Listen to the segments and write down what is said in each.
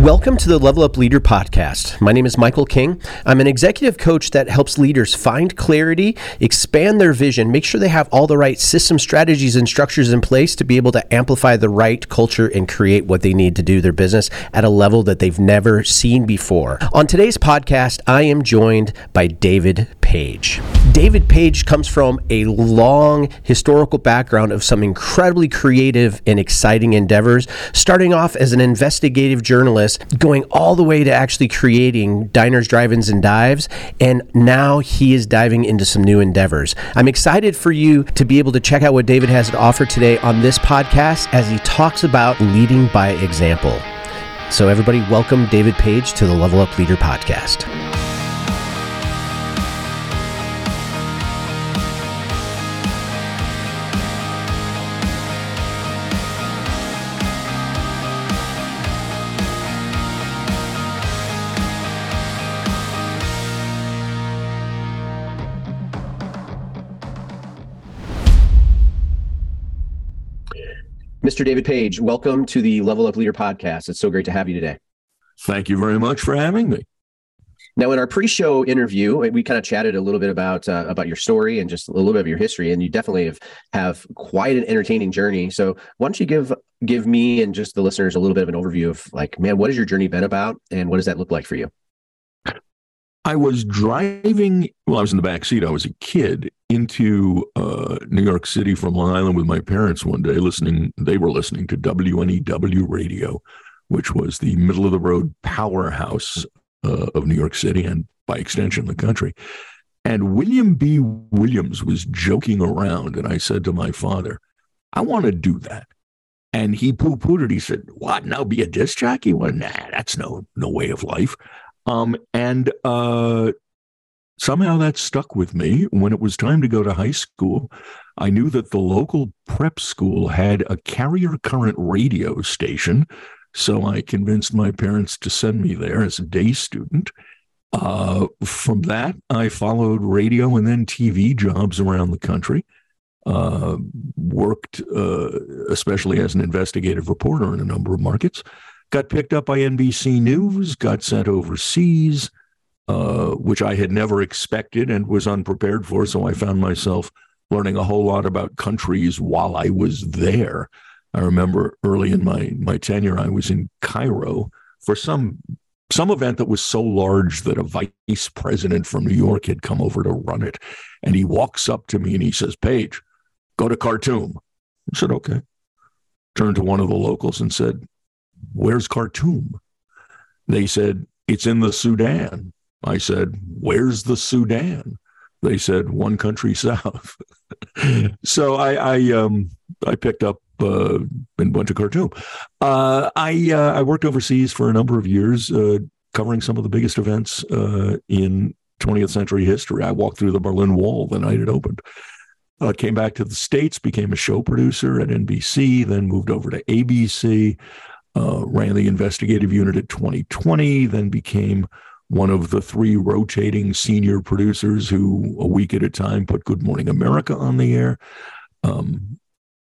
Welcome to the Level Up Leader podcast. My name is Michael King. I'm an executive coach that helps leaders find clarity, expand their vision, make sure they have all the right system strategies and structures in place to be able to amplify the right culture and create what they need to do their business at a level that they've never seen before. On today's podcast, I am joined by David Page. David Page comes from a long historical background of some incredibly creative and exciting endeavors, starting off as an investigative journalist going all the way to actually creating diners, drive-ins, and dives. And now he is diving into some new endeavors. I'm excited for you to be able to check out what David has to offer today on this podcast as he talks about leading by example. So, everybody, welcome David Page to the Level Up Leader podcast. Mr. David Page, welcome to the Level Up Leader podcast. It's so great to have you today. Thank you very much for having me. Now, in our pre-show interview, we kind of chatted a little bit about uh, about your story and just a little bit of your history, and you definitely have have quite an entertaining journey. So, why don't you give give me and just the listeners a little bit of an overview of like, man, what has your journey been about, and what does that look like for you? I was driving. Well, I was in the back seat. I was a kid into uh, New York City from Long Island with my parents one day, listening. They were listening to WNEW radio, which was the middle of the road powerhouse uh, of New York City and by extension the country. And William B. Williams was joking around, and I said to my father, "I want to do that." And he poo-pooed it. He said, "What? Now be a disc jockey? Well, nah, that's no no way of life." Um, and uh, somehow that stuck with me. When it was time to go to high school, I knew that the local prep school had a carrier current radio station. So I convinced my parents to send me there as a day student. Uh, from that, I followed radio and then TV jobs around the country. Uh, worked uh, especially as an investigative reporter in a number of markets got picked up by NBC News, got sent overseas, uh, which I had never expected and was unprepared for. So I found myself learning a whole lot about countries while I was there. I remember early in my my tenure, I was in Cairo for some some event that was so large that a vice president from New York had come over to run it. And he walks up to me and he says, Page, go to Khartoum. I said, okay. Turned to one of the locals and said, Where's Khartoum? They said, It's in the Sudan. I said, Where's the Sudan? They said, One country south. so I, I, um, I picked up uh, and went to Khartoum. Uh, I, uh, I worked overseas for a number of years, uh, covering some of the biggest events uh, in 20th century history. I walked through the Berlin Wall the night it opened. Uh, came back to the States, became a show producer at NBC, then moved over to ABC uh, ran the investigative unit at 2020, then became one of the three rotating senior producers who, a week at a time, put Good Morning America on the air. Um,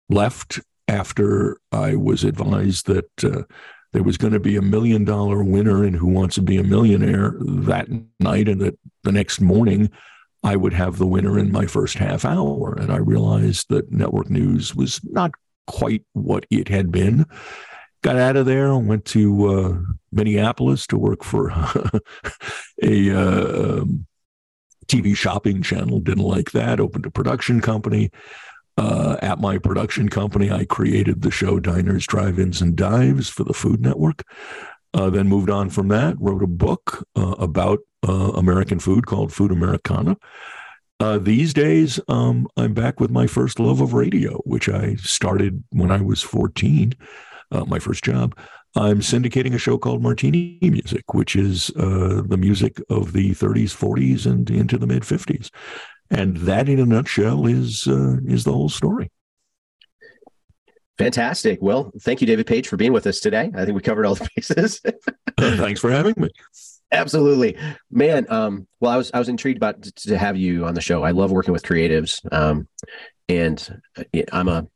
left after I was advised that uh, there was going to be a million dollar winner in Who Wants to Be a Millionaire that night, and that the next morning I would have the winner in my first half hour. And I realized that network news was not quite what it had been got out of there and went to uh, Minneapolis to work for a uh, um, TV shopping channel. Didn't like that. Opened a production company. Uh, at my production company, I created the show Diners, Drive-Ins, and Dives for the Food Network. Uh, then moved on from that, wrote a book uh, about uh, American food called Food Americana. Uh, these days, um, I'm back with my first love of radio, which I started when I was 14 uh, my first job, I'm syndicating a show called Martini Music, which is uh, the music of the 30s, 40s, and into the mid 50s. And that, in a nutshell, is uh, is the whole story. Fantastic. Well, thank you, David Page, for being with us today. I think we covered all the bases. Thanks for having me. Absolutely, man. Um, well, I was I was intrigued about to have you on the show. I love working with creatives, um, and uh, I'm a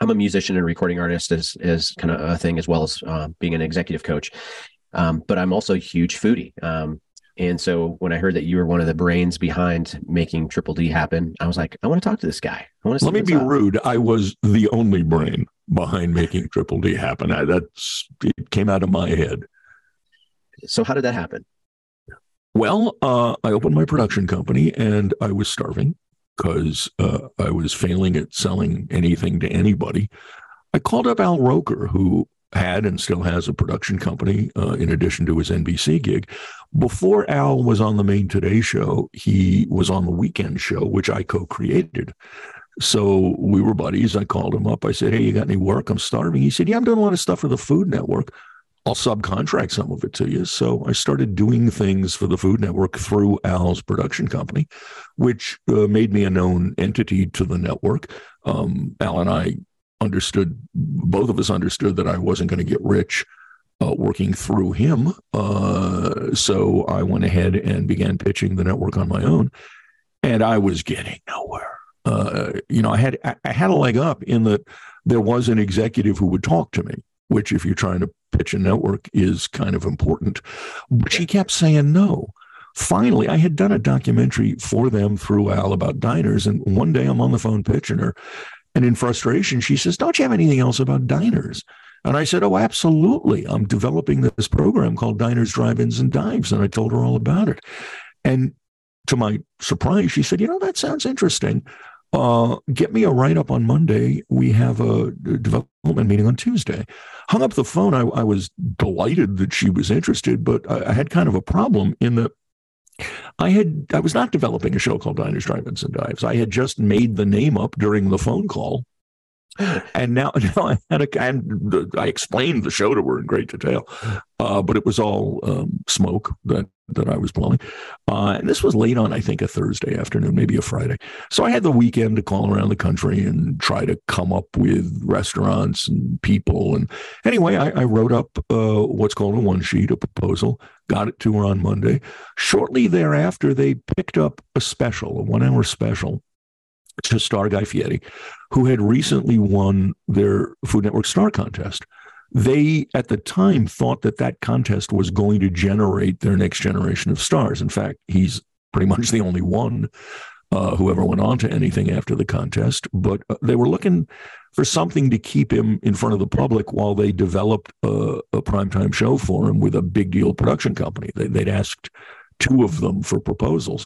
I'm a musician and recording artist as as kind of a thing as well as uh, being an executive coach. Um, but I'm also a huge foodie. Um, and so when I heard that you were one of the brains behind making Triple D happen, I was like, I want to talk to this guy. I want to. Let me be up. rude. I was the only brain behind making Triple D happen. I, that's it came out of my head. So how did that happen? Well, uh, I opened my production company and I was starving because uh, I was failing at selling anything to anybody. I called up Al Roker, who had and still has a production company uh, in addition to his NBC gig. Before Al was on the main Today show, he was on the weekend show, which I co created. So we were buddies. I called him up. I said, Hey, you got any work? I'm starving. He said, Yeah, I'm doing a lot of stuff for the Food Network. I'll subcontract some of it to you. So I started doing things for the Food Network through Al's production company, which uh, made me a known entity to the network. Um, Al and I understood, both of us understood that I wasn't going to get rich uh, working through him. Uh, so I went ahead and began pitching the network on my own, and I was getting nowhere. Uh, you know, I had I had a leg up in that there was an executive who would talk to me, which, if you're trying to pitch a network, is kind of important. But she kept saying no. Finally, I had done a documentary for them through Al about diners, and one day I'm on the phone pitching her, and in frustration, she says, Don't you have anything else about diners? And I said, Oh, absolutely. I'm developing this program called Diners, Drive Ins, and Dives. And I told her all about it. And to my surprise, she said, You know, that sounds interesting. Uh, get me a write up on Monday. We have a development meeting on Tuesday. Hung up the phone. I, I was delighted that she was interested, but I, I had kind of a problem in that I had I was not developing a show called Diners, Drive-ins, and Dives. I had just made the name up during the phone call, and now now I had a and I explained the show to her in great detail, uh, but it was all um, smoke that that I was blowing. Uh, and this was late on, I think, a Thursday afternoon, maybe a Friday. So I had the weekend to call around the country and try to come up with restaurants and people. And anyway, I, I wrote up uh, what's called a one sheet, a proposal, got it to her on Monday. Shortly thereafter, they picked up a special, a one hour special to star Guy Fieri, who had recently won their Food Network Star Contest. They, at the time, thought that that contest was going to generate their next generation of stars. In fact, he's pretty much the only one uh, who ever went on to anything after the contest. But uh, they were looking for something to keep him in front of the public while they developed a, a primetime show for him with a big deal production company. They, they'd asked two of them for proposals.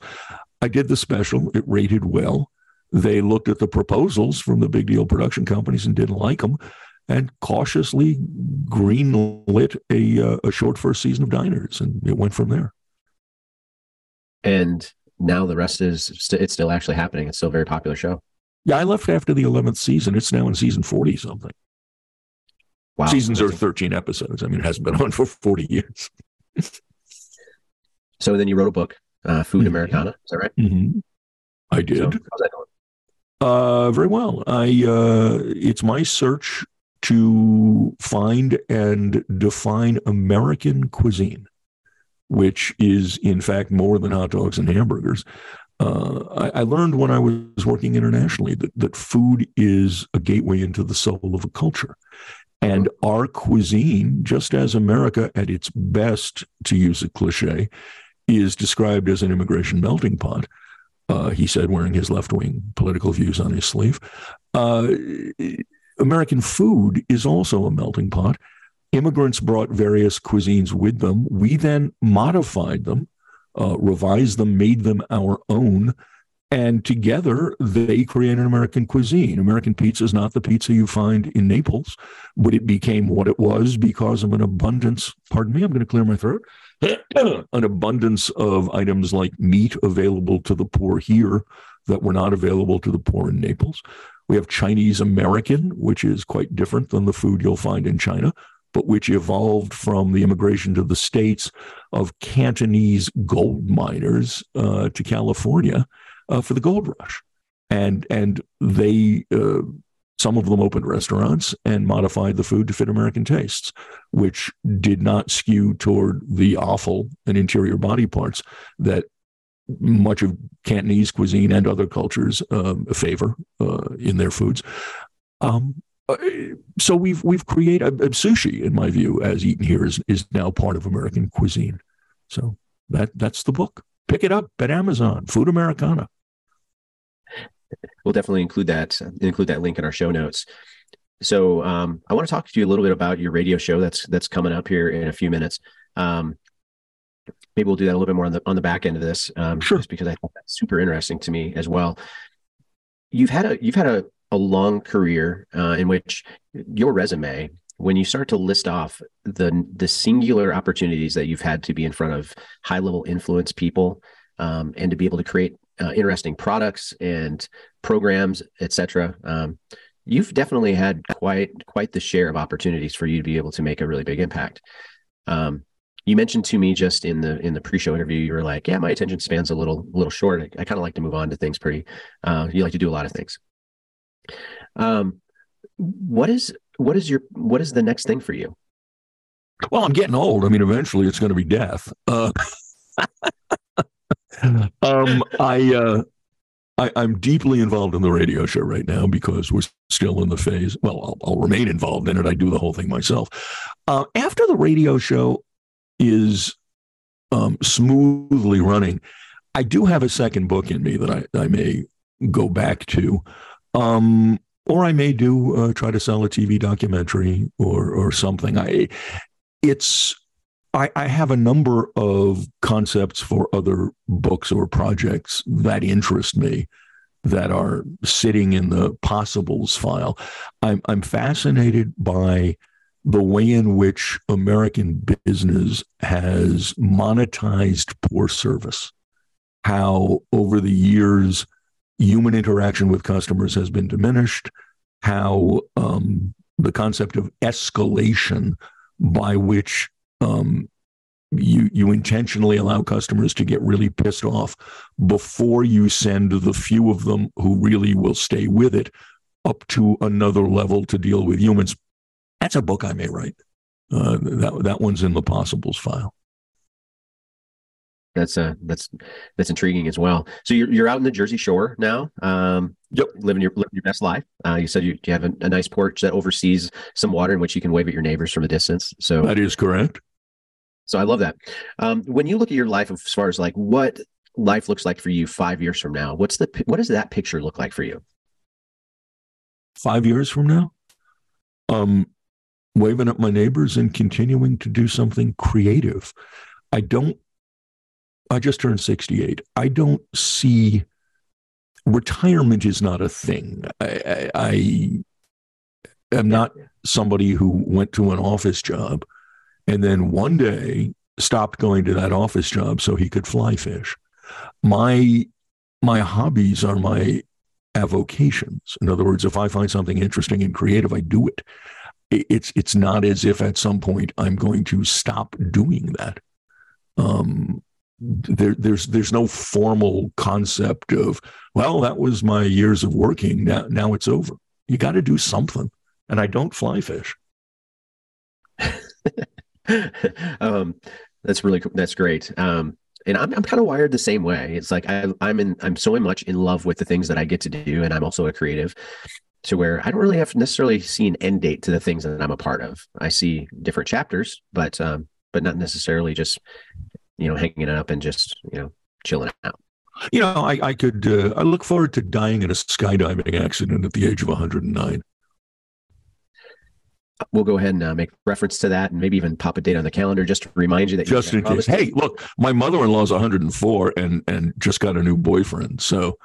I did the special, it rated well. They looked at the proposals from the big deal production companies and didn't like them and cautiously greenlit a, uh, a short first season of Diners, and it went from there. And now the rest is st- it's still actually happening. It's still a very popular show. Yeah, I left after the eleventh season. It's now in season forty something. Wow, seasons are thirteen episodes. I mean, it hasn't been on for forty years. so then you wrote a book, uh, Food mm-hmm. Americana. Is that right? Mm-hmm. I did. So, how's that going? Uh, very well. I uh, it's my search to find and define American cuisine, which is in fact more than hot dogs and hamburgers. Uh, I, I, learned when I was working internationally that, that food is a gateway into the soul of a culture. And our cuisine, just as America at its best, to use a cliche, is described as an immigration melting pot, uh, he said, wearing his left wing political views on his sleeve. Uh, American food is also a melting pot. Immigrants brought various cuisines with them. We then modified them, uh, revised them, made them our own. And together they create an American cuisine. American pizza is not the pizza you find in Naples, but it became what it was because of an abundance. Pardon me, I'm going to clear my throat. an abundance of items like meat available to the poor here that were not available to the poor in Naples. We have Chinese American, which is quite different than the food you'll find in China, but which evolved from the immigration to the States of Cantonese gold miners uh, to California uh, for the gold rush. And, and they, uh, some of them opened restaurants and modified the food to fit American tastes, which did not skew toward the offal and interior body parts that much of Cantonese cuisine and other cultures um, favor uh, in their foods. Um, uh, so we've we've created uh, sushi, in my view, as eaten here is is now part of American cuisine. So that that's the book. Pick it up at Amazon. Food Americana. We'll definitely include that include that link in our show notes. So um, I want to talk to you a little bit about your radio show that's that's coming up here in a few minutes. Um, maybe we'll do that a little bit more on the on the back end of this, um, sure. just because I think that's super interesting to me as well. You've had a you've had a a long career uh, in which your resume, when you start to list off the the singular opportunities that you've had to be in front of high level influence people um, and to be able to create uh, interesting products and programs, etc. Um, you've definitely had quite quite the share of opportunities for you to be able to make a really big impact. Um, you mentioned to me just in the in the pre-show interview, you were like, "Yeah, my attention span's a little little short. I, I kind of like to move on to things pretty. Uh, you like to do a lot of things." Um, what is what is your what is the next thing for you? Well, I'm getting old. I mean, eventually it's going to be death. Uh, um, I, uh, I am deeply involved in the radio show right now because we're still in the phase. Well, I'll, I'll remain involved in it. I do the whole thing myself. Uh, after the radio show is um, smoothly running, I do have a second book in me that I, I may go back to. Um, or I may do uh, try to sell a TV documentary or or something. I it's I, I have a number of concepts for other books or projects that interest me that are sitting in the possibles file. I'm I'm fascinated by the way in which American business has monetized poor service. How over the years human interaction with customers has been diminished, how um, the concept of escalation by which um, you you intentionally allow customers to get really pissed off before you send the few of them who really will stay with it up to another level to deal with humans. That's a book I may write. Uh, that that one's in the possibles file that's uh that's that's intriguing as well. So you're you're out in the Jersey Shore now. Um, yep, living your living your best life. Uh, you said you, you have a, a, nice porch that oversees some water in which you can wave at your neighbors from a distance. So that is correct. So I love that. Um, when you look at your life as far as like what life looks like for you five years from now, what's the what does that picture look like for you? Five years from now, um, waving at my neighbors and continuing to do something creative. I don't I just turned 68. I don't see retirement is not a thing. I, I, I am not somebody who went to an office job and then one day stopped going to that office job so he could fly fish. My my hobbies are my avocations. In other words, if I find something interesting and creative, I do it. It's it's not as if at some point I'm going to stop doing that. Um, there, there's there's no formal concept of well that was my years of working. Now now it's over. You got to do something. And i don't fly fish. Um, that's really that's great. Um, and I'm, I'm kind of wired the same way. It's like I, i'm in i'm so much in love with the things that i get to do and i'm also a creative to where i don't really have to necessarily see an end date to the things that i'm a part of i see different chapters but um, but not necessarily just you know, hanging it up and just, you know, chilling out. You know, I, I could, uh, I look forward to dying in a skydiving accident at the age of 109. We'll go ahead and uh, make reference to that and maybe even pop a date on the calendar just to remind you that just in case. Hey, look, my mother-in-law's 104 and and just got a new boyfriend, so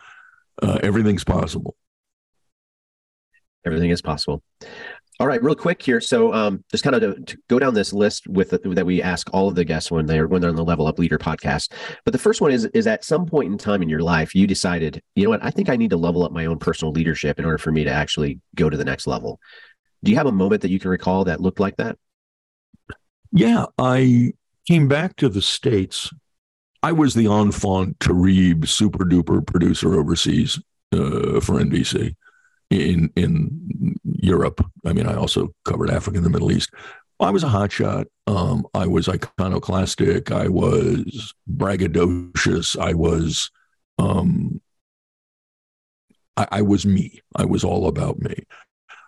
uh, everything's possible. Everything is possible. All right, real quick here. So, um, just kind of to, to, go down this list with the, that we ask all of the guests when they're when they're on the Level Up Leader podcast. But the first one is is at some point in time in your life you decided, you know what, I think I need to level up my own personal leadership in order for me to actually go to the next level. Do you have a moment that you can recall that looked like that? Yeah, I came back to the states. I was the enfant terrible, super duper producer overseas uh, for NBC in in Europe. I mean, I also covered Africa and the Middle East. I was a hotshot. Um, I was iconoclastic. I was braggadocious. I was, um, I, I, was me. I was all about me.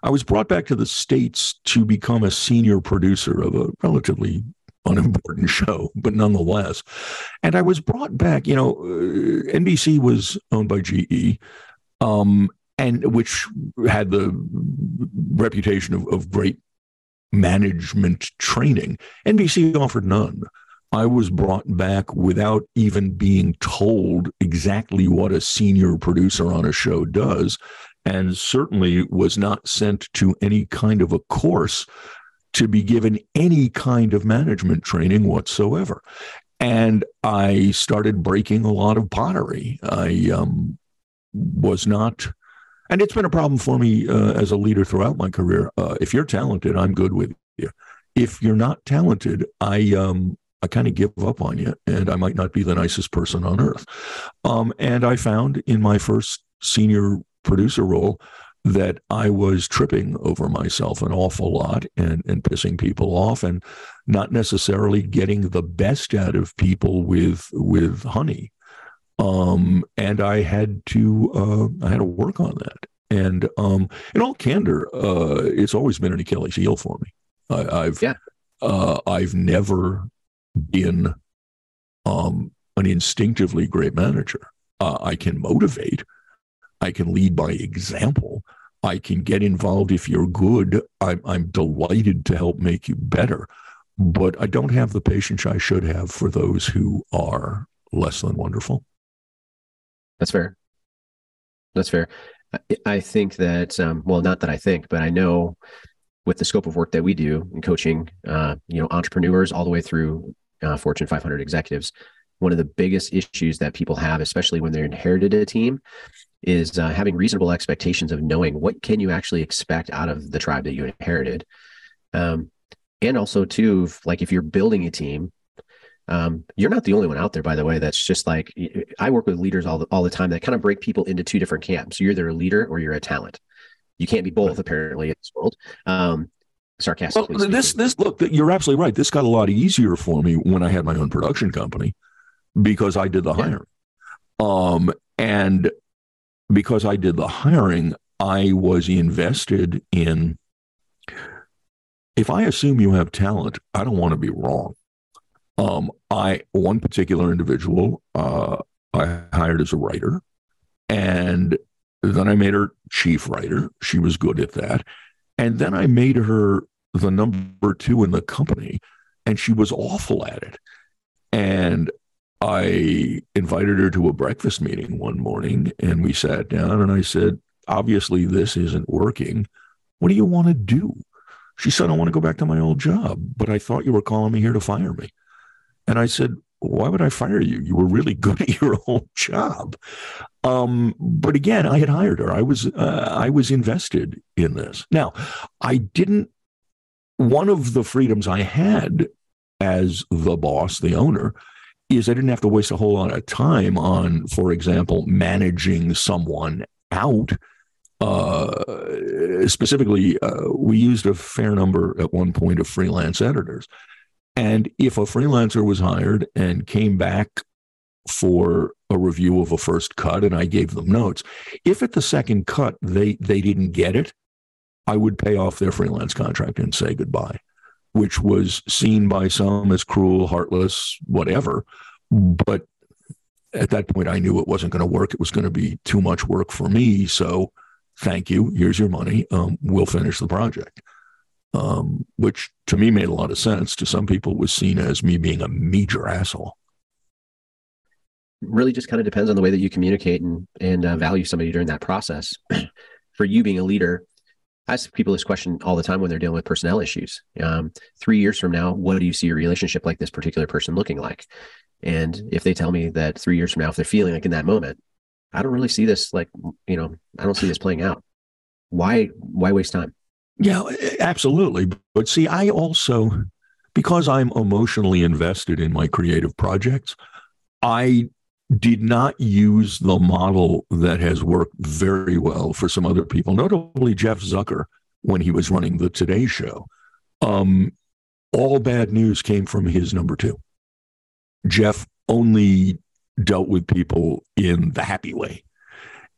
I was brought back to the States to become a senior producer of a relatively unimportant show, but nonetheless. And I was brought back, you know, uh, NBC was owned by GE, um, and which had the reputation of, of great management training. NBC offered none. I was brought back without even being told exactly what a senior producer on a show does, and certainly was not sent to any kind of a course to be given any kind of management training whatsoever. And I started breaking a lot of pottery. I um, was not, and it's been a problem for me uh, as a leader throughout my career. Uh, if you're talented, I'm good with you. If you're not talented, I um, I kind of give up on you, and I might not be the nicest person on earth. Um, and I found in my first senior producer role that I was tripping over myself an awful lot and, and pissing people off and not necessarily getting the best out of people with with honey. Um, and I had to uh, I had to work on that. And um, in all candor, uh, it's always been an Achilles heel for me. I, have yeah. uh, I've never been um, an instinctively great manager. Uh, I can motivate. I can lead by example. I can get involved if you're good. I'm, I'm delighted to help make you better. But I don't have the patience I should have for those who are less than wonderful. That's fair. That's fair. I think that, um, well, not that I think, but I know with the scope of work that we do in coaching, uh, you know, entrepreneurs all the way through uh, Fortune 500 executives, one of the biggest issues that people have, especially when they're inherited a team, is uh, having reasonable expectations of knowing what can you actually expect out of the tribe that you inherited. Um, and also too, like if you're building a team, um, you're not the only one out there, by the way. That's just like I work with leaders all the, all the time that kind of break people into two different camps. You're either a leader or you're a talent. You can't be both, apparently, in this world. Um, sarcastically. Well, this this look, you're absolutely right. This got a lot easier for me when I had my own production company because I did the yeah. hiring. Um, and because I did the hiring, I was invested in. If I assume you have talent, I don't want to be wrong. Um, I one particular individual uh, I hired as a writer, and then I made her chief writer. She was good at that, and then I made her the number two in the company, and she was awful at it. And I invited her to a breakfast meeting one morning, and we sat down, and I said, Obviously, this isn't working. What do you want to do? She said, I want to go back to my old job, but I thought you were calling me here to fire me. And I said, why would I fire you? You were really good at your old job. Um, but again, I had hired her. I was uh, I was invested in this. Now, I didn't one of the freedoms I had as the boss, the owner, is I didn't have to waste a whole lot of time on, for example, managing someone out. Uh, specifically, uh, we used a fair number at one point of freelance editors. And if a freelancer was hired and came back for a review of a first cut and I gave them notes, if at the second cut they they didn't get it, I would pay off their freelance contract and say goodbye, which was seen by some as cruel, heartless, whatever. But at that point, I knew it wasn't going to work. It was going to be too much work for me. So thank you. Here's your money. Um, we'll finish the project. Um, which to me made a lot of sense. To some people, was seen as me being a major asshole. Really, just kind of depends on the way that you communicate and and uh, value somebody during that process. For you being a leader, I ask people this question all the time when they're dealing with personnel issues. Um, three years from now, what do you see your relationship like this particular person looking like? And if they tell me that three years from now, if they're feeling like in that moment, I don't really see this like, you know, I don't see this playing out. Why, why waste time? Yeah, absolutely. But see, I also, because I'm emotionally invested in my creative projects, I did not use the model that has worked very well for some other people, notably Jeff Zucker when he was running the Today Show. Um, all bad news came from his number two. Jeff only dealt with people in the happy way.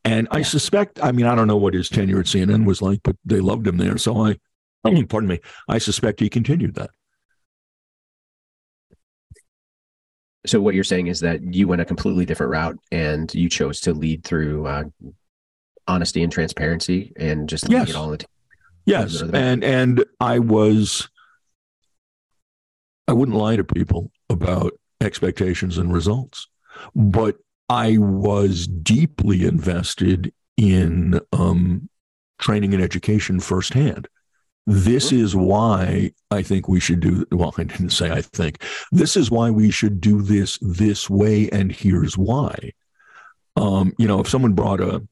And I suspect, I mean, I don't know what his tenure at CNN was like, but they loved him there. So I, pardon me, I suspect he continued that. So what you're saying is that you went a completely different route and you chose to lead through uh, honesty and transparency and just yes. it all the Yes, and and I was I wouldn't lie to people about expectations and results, but I was deeply invested in um, training and education firsthand. This is why I think we should do. Well, I didn't say I think. This is why we should do this this way, and here's why. Um, you know, if someone brought a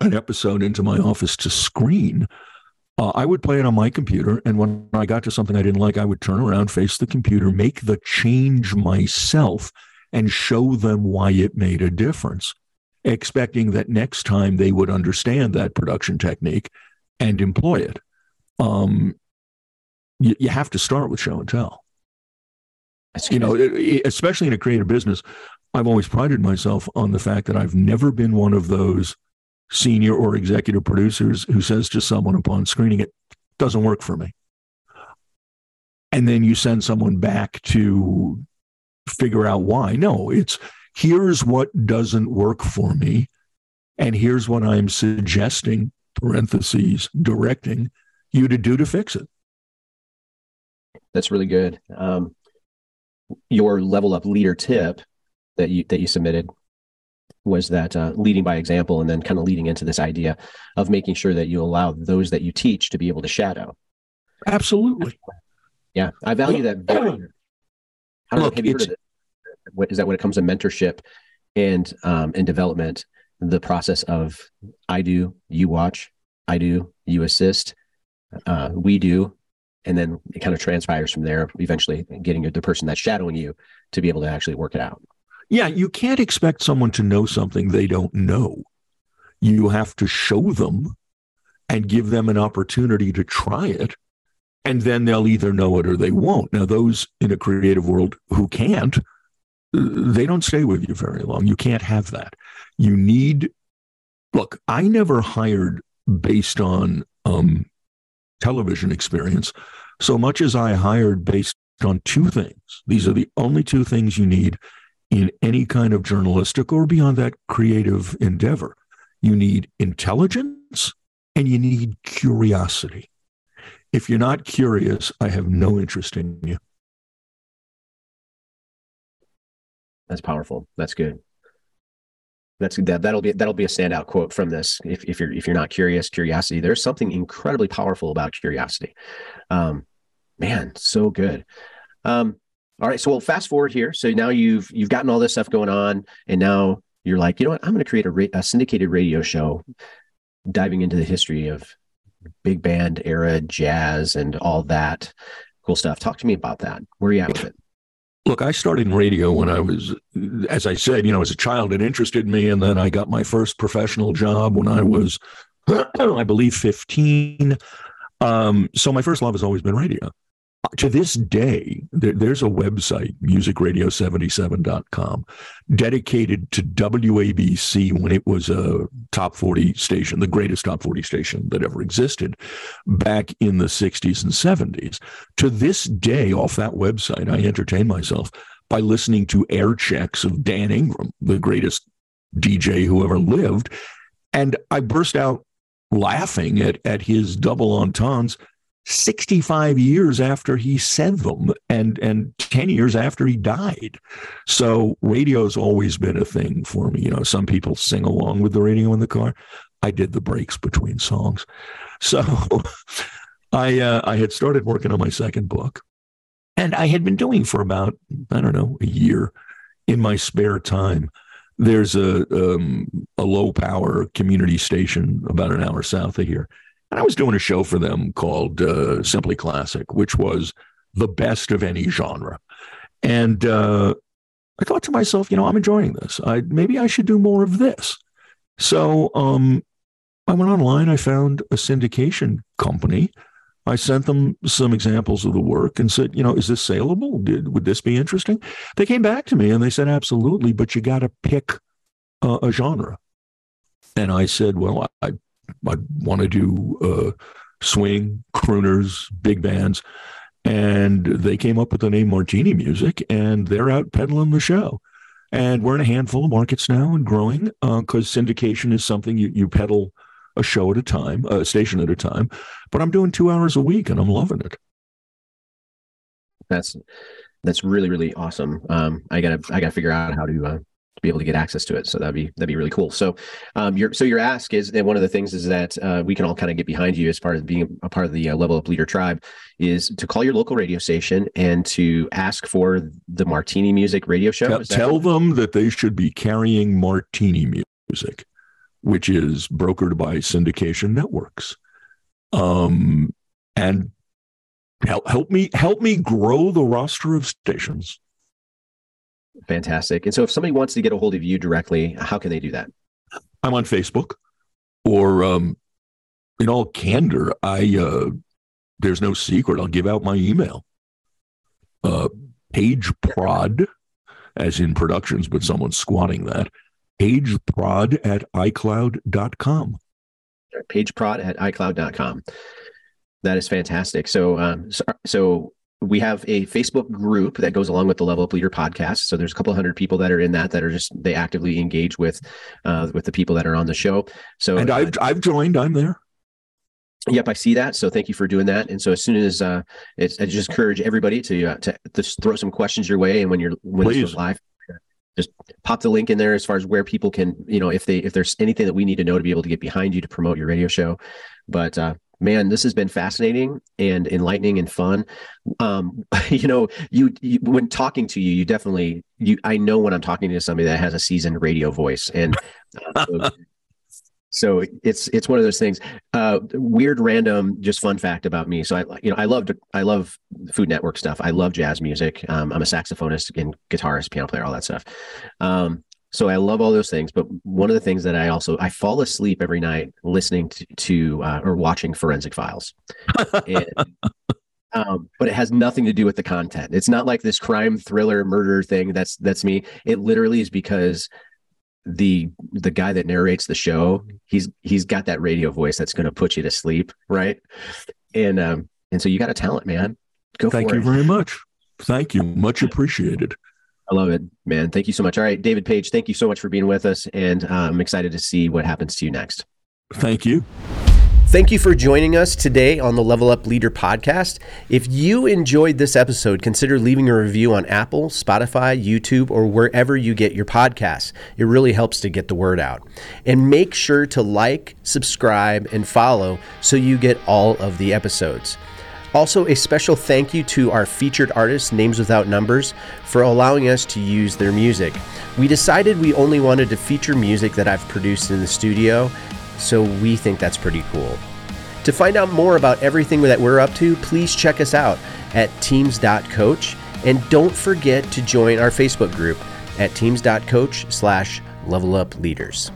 an episode into my office to screen, uh, I would play it on my computer, and when I got to something I didn't like, I would turn around, face the computer, make the change myself, and show them why it made a difference, expecting that next time they would understand that production technique and employ it um, you, you have to start with show and tell. you know, especially in a creative business, I've always prided myself on the fact that I've never been one of those senior or executive producers who says to someone upon screening it, doesn't work for me. And then you send someone back to figure out why. No, it's here's what doesn't work for me. And here's what I'm suggesting, parentheses, directing you to do to fix it. That's really good. Um, your level up leader tip that you that you submitted was that uh, leading by example, and then kind of leading into this idea of making sure that you allow those that you teach to be able to shadow. Absolutely. Yeah, I value that. Very, Don't Look, have you heard of is that when it comes to mentorship and um, and development? The process of I do, you watch, I do, you assist, uh, we do and then it kind of transpires from there eventually getting the person that's shadowing you to be able to actually work it out. Yeah you can't expect someone to know something they don't know. You have to show them and give them an opportunity to try it and then they'll either know it or they won't now those in a creative world who can't they don't stay with you very long you can't have that you need look i never hired based on um, television experience so much as I hired based on two things. These are the only two things you need in any kind of journalistic or beyond that creative endeavor. You need intelligence and you need curiosity. If you're not curious, I have no interest in you. That's powerful. That's good. That's that that'll be that'll be a standout quote from this. If if you're if you're not curious, curiosity. There's something incredibly powerful about curiosity. Um, man, so good. Um, all right, so we'll fast forward here. So now you've you've gotten all this stuff going on, and now you're like, you know what? I'm going to create a, ra- a syndicated radio show, diving into the history of big band era jazz and all that cool stuff. Talk to me about that. Where are you at with it? Look, I started in radio when I was, as I said, you know, as a child, it interested me. And then I got my first professional job when I was, I believe, 15. Um, so my first love has always been radio to this day, there, there's a website, musicradio77.com, dedicated to WABC when it was a top 40 station, the greatest top 40 station that ever existed back in the 60s and 70s. To this day, off that website, I entertain myself by listening to air checks of Dan Ingram, the greatest DJ who ever lived. And I burst out laughing at, at his double entendres 65 years after he said them and and 10 years after he died. So radio's always been a thing for me. You know some people sing along with the radio in the car. I did the breaks between songs. So i uh, i had started working on my second book and i had been doing for about i don't know a year in my spare time. There's a um, a low power community station about an hour south of here and I was doing a show for them called uh, Simply Classic, which was the best of any genre. And uh, I thought to myself, you know, I'm enjoying this. I, maybe I should do more of this. So um, I went online. I found a syndication company. I sent them some examples of the work and said, you know, is this saleable? Did, would this be interesting? They came back to me and they said, absolutely, but you got to pick uh, a genre. and I said, well, I I want to do uh, swing, crooners, big bands, and they came up with the name Martini Music, and they're out peddling the show. And we're in a handful of markets now and growing because uh, syndication is something you, you peddle a show at a time, a station at a time. But I'm doing two hours a week and I'm loving it. That's that's really really awesome. Um, I gotta I gotta figure out how to uh, be able to get access to it. So that'd be that'd be really cool. So, um, your so your ask is and one of the things is that uh, we can all kind of get behind you as part of being a part of the uh, Level Up Leader tribe is to call your local radio station and to ask for the Martini Music radio show. Tell, tell them that they should be carrying Martini Music, which is brokered by syndication networks. Um, and help help me help me grow the roster of stations Fantastic. And so if somebody wants to get a hold of you directly, how can they do that? I'm on Facebook or um, in all candor, I uh, there's no secret. I'll give out my email. Uh, page prod, as in productions, but someone's squatting that. Page prod at iCloud.com. Page prod at iCloud.com. That is fantastic. So, um, so, so we have a Facebook group that goes along with the Level Up Leader podcast. So there's a couple hundred people that are in that that are just they actively engage with uh, with the people that are on the show. So and I've uh, I've joined. I'm there. Yep, I see that. So thank you for doing that. And so as soon as uh, it's, I just encourage everybody to uh, to just throw some questions your way. And when you're when Please. it's live, just pop the link in there as far as where people can, you know, if they if there's anything that we need to know to be able to get behind you to promote your radio show. But uh, man, this has been fascinating and enlightening and fun. Um, you know, you, you, when talking to you, you definitely you. I know when I'm talking to somebody that has a seasoned radio voice, and uh, so, so, it's it's one of those things. Uh, weird, random, just fun fact about me. So I, you know, I love I love Food Network stuff. I love jazz music. Um, I'm a saxophonist and guitarist, piano player, all that stuff. Um, so I love all those things, but one of the things that I also I fall asleep every night listening to, to uh, or watching Forensic Files, and, um, but it has nothing to do with the content. It's not like this crime thriller murder thing. That's that's me. It literally is because the the guy that narrates the show he's he's got that radio voice that's going to put you to sleep, right? And um and so you got a talent, man. Go. Thank you it. very much. Thank you. Much appreciated. I love it, man. Thank you so much. All right, David Page, thank you so much for being with us. And uh, I'm excited to see what happens to you next. Thank you. Thank you for joining us today on the Level Up Leader podcast. If you enjoyed this episode, consider leaving a review on Apple, Spotify, YouTube, or wherever you get your podcasts. It really helps to get the word out. And make sure to like, subscribe, and follow so you get all of the episodes. Also, a special thank you to our featured artists, Names Without Numbers, for allowing us to use their music. We decided we only wanted to feature music that I've produced in the studio, so we think that's pretty cool. To find out more about everything that we're up to, please check us out at teams.coach and don't forget to join our Facebook group at teams.coach slash level up leaders.